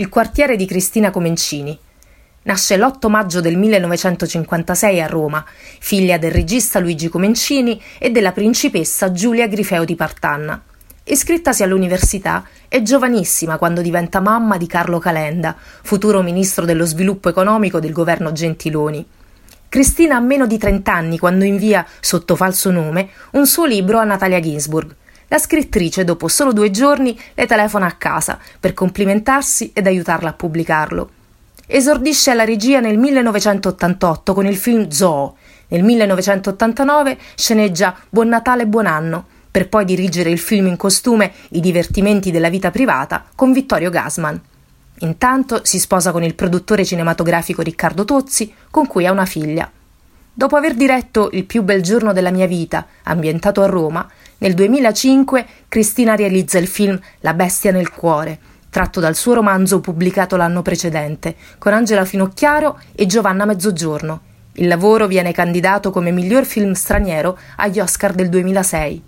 Il quartiere di Cristina Comencini. Nasce l'8 maggio del 1956 a Roma, figlia del regista Luigi Comencini e della principessa Giulia Grifeo di Partanna. Iscrittasi all'università, è giovanissima quando diventa mamma di Carlo Calenda, futuro ministro dello sviluppo economico del governo Gentiloni. Cristina ha meno di 30 anni quando invia, sotto falso nome, un suo libro a Natalia Ginsburg. La scrittrice, dopo solo due giorni, le telefona a casa per complimentarsi ed aiutarla a pubblicarlo. Esordisce alla regia nel 1988 con il film Zoo. Nel 1989 sceneggia Buon Natale, Buon Anno per poi dirigere il film in costume I divertimenti della vita privata con Vittorio Gasman. Intanto si sposa con il produttore cinematografico Riccardo Tozzi, con cui ha una figlia. Dopo aver diretto Il più bel giorno della mia vita, ambientato a Roma, nel 2005 Cristina realizza il film La bestia nel cuore, tratto dal suo romanzo pubblicato l'anno precedente, con Angela Finocchiaro e Giovanna Mezzogiorno. Il lavoro viene candidato come miglior film straniero agli Oscar del 2006.